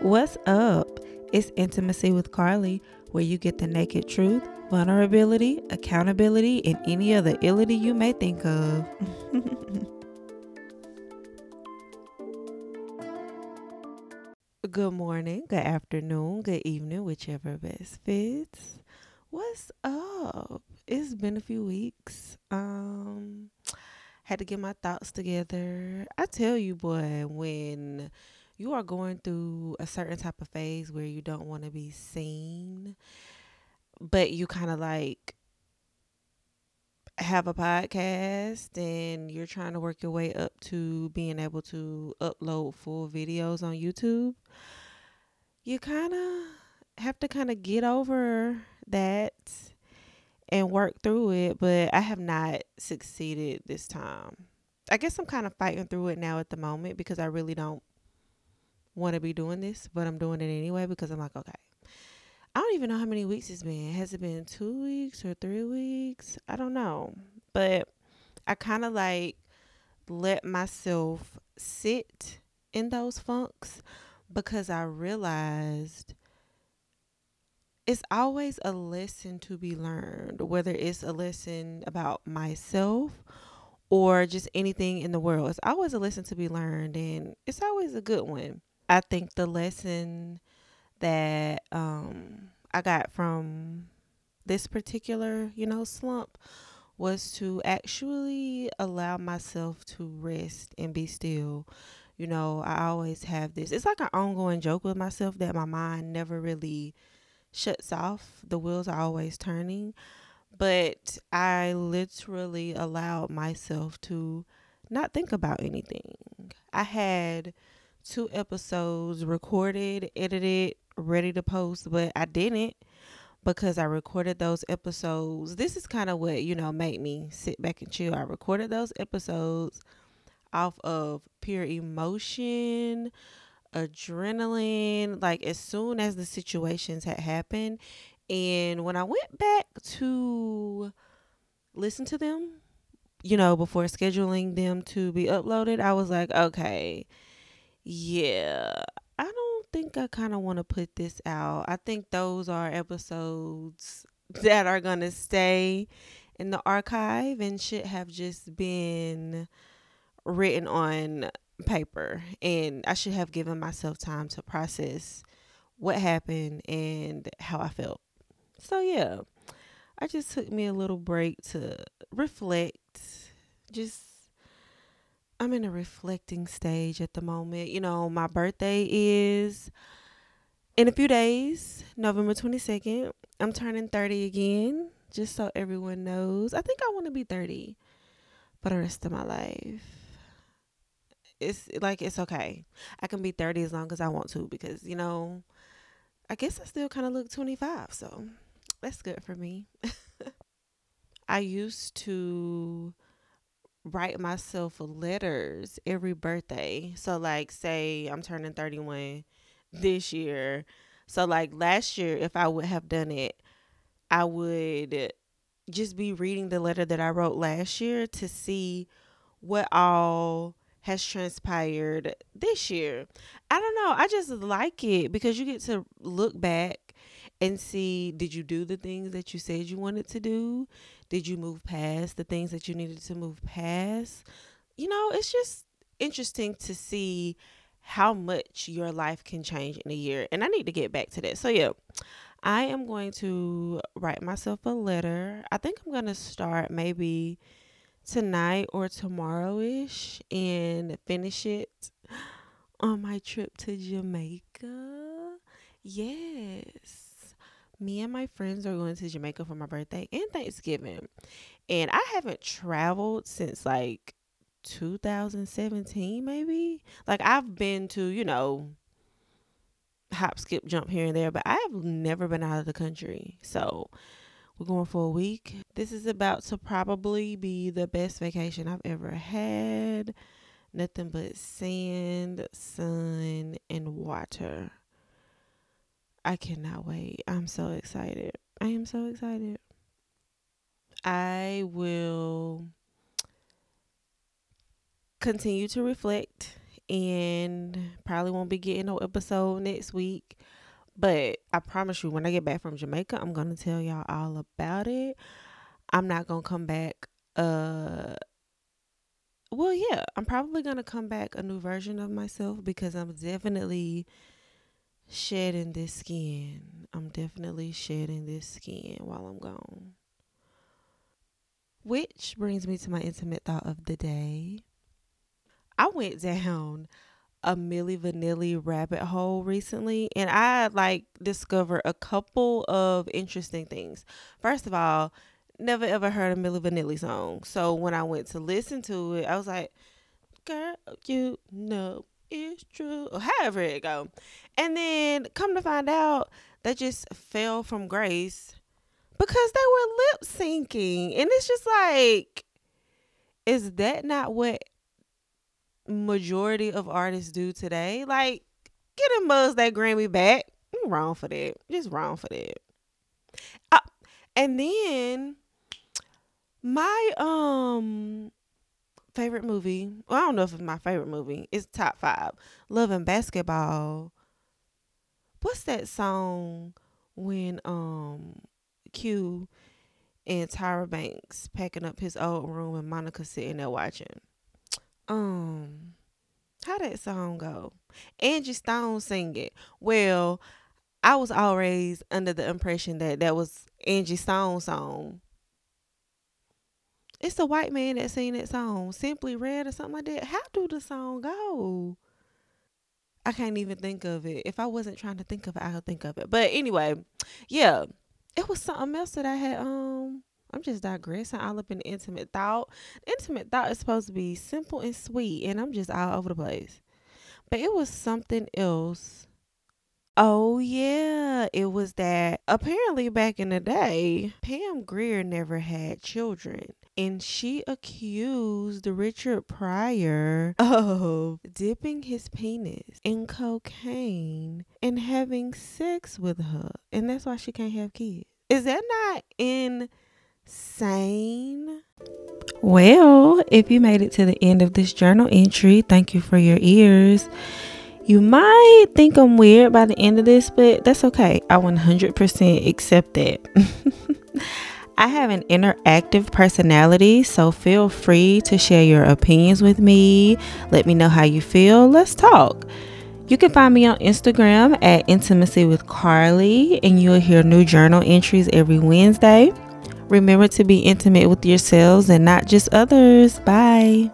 What's up? It's Intimacy with Carly, where you get the naked truth, vulnerability, accountability, and any other illity you may think of. good morning, good afternoon, good evening, whichever best fits. What's up? It's been a few weeks. Um had to get my thoughts together. I tell you, boy, when you are going through a certain type of phase where you don't want to be seen, but you kind of like have a podcast and you're trying to work your way up to being able to upload full videos on YouTube, you kind of have to kind of get over that and work through it, but I have not succeeded this time. I guess I'm kind of fighting through it now at the moment because I really don't want to be doing this, but I'm doing it anyway because I'm like, okay. I don't even know how many weeks it's been. Has it been two weeks or three weeks? I don't know. But I kind of like let myself sit in those funks because I realized it's always a lesson to be learned, whether it's a lesson about myself or just anything in the world. It's always a lesson to be learned, and it's always a good one. I think the lesson that um, I got from this particular, you know, slump was to actually allow myself to rest and be still. You know, I always have this, it's like an ongoing joke with myself that my mind never really shuts off. The wheels are always turning. But I literally allowed myself to not think about anything. I had two episodes recorded, edited, ready to post, but I didn't because I recorded those episodes. This is kind of what, you know, made me sit back and chill. I recorded those episodes off of pure emotion, adrenaline, like as soon as the situations had happened. And when I went back to listen to them, you know, before scheduling them to be uploaded, I was like, okay, yeah, I don't think I kind of want to put this out. I think those are episodes that are going to stay in the archive and should have just been written on paper and I should have given myself time to process what happened and how I felt. So yeah, I just took me a little break to reflect. Just I'm in a reflecting stage at the moment. You know, my birthday is in a few days, November 22nd. I'm turning 30 again, just so everyone knows. I think I want to be 30 for the rest of my life it's like it's okay. I can be 30 as long as I want to because, you know, I guess I still kind of look 25, so that's good for me. I used to write myself letters every birthday. So like say I'm turning 31 this year. So like last year if I would have done it, I would just be reading the letter that I wrote last year to see what all has transpired this year. I don't know. I just like it because you get to look back and see did you do the things that you said you wanted to do? Did you move past the things that you needed to move past? You know, it's just interesting to see how much your life can change in a year. And I need to get back to that. So, yeah, I am going to write myself a letter. I think I'm going to start maybe tonight or tomorrow ish and finish it on my trip to Jamaica. Yes. Me and my friends are going to Jamaica for my birthday and Thanksgiving. And I haven't traveled since like 2017, maybe. Like I've been to, you know, hop, skip, jump here and there, but I have never been out of the country. So we're going for a week. This is about to probably be the best vacation I've ever had. Nothing but sand, sun, and water. I cannot wait. I'm so excited. I am so excited. I will continue to reflect and probably won't be getting no episode next week. But I promise you, when I get back from Jamaica, I'm gonna tell y'all all about it. I'm not gonna come back. Uh, well, yeah, I'm probably gonna come back a new version of myself because I'm definitely shedding this skin. I'm definitely shedding this skin while I'm gone. Which brings me to my intimate thought of the day. I went down a Milli Vanilli rabbit hole recently and I like discovered a couple of interesting things. First of all, never ever heard a Milli Vanilli song. So when I went to listen to it, I was like, girl, you know it's true. Or however it go. And then come to find out that just fell from grace because they were lip syncing. And it's just like, is that not what majority of artists do today? Like, get them buzz that Grammy back. I'm wrong for that. Just wrong for that. Uh, and then my um favorite movie. Well, I don't know if it's my favorite movie. It's top five. Love and Basketball. What's that song when um Q and Tyra Banks packing up his old room and Monica sitting there watching? Um, how that song go? Angie Stone sing it. Well, I was always under the impression that that was Angie Stone's song it's a white man that sing that song, Simply Red or something like that. How do the song go? I can't even think of it. If I wasn't trying to think of it, I could think of it. But anyway, yeah, it was something else that I had. Um, I'm just digressing all up in intimate thought. Intimate thought is supposed to be simple and sweet, and I'm just all over the place. But it was something else Oh, yeah. It was that apparently back in the day, Pam Grier never had children. And she accused Richard Pryor of dipping his penis in cocaine and having sex with her. And that's why she can't have kids. Is that not insane? Well, if you made it to the end of this journal entry, thank you for your ears. You might think I'm weird by the end of this, but that's okay. I 100% accept that. I have an interactive personality, so feel free to share your opinions with me. Let me know how you feel. Let's talk. You can find me on Instagram at Intimacy with Carly, and you'll hear new journal entries every Wednesday. Remember to be intimate with yourselves and not just others. Bye.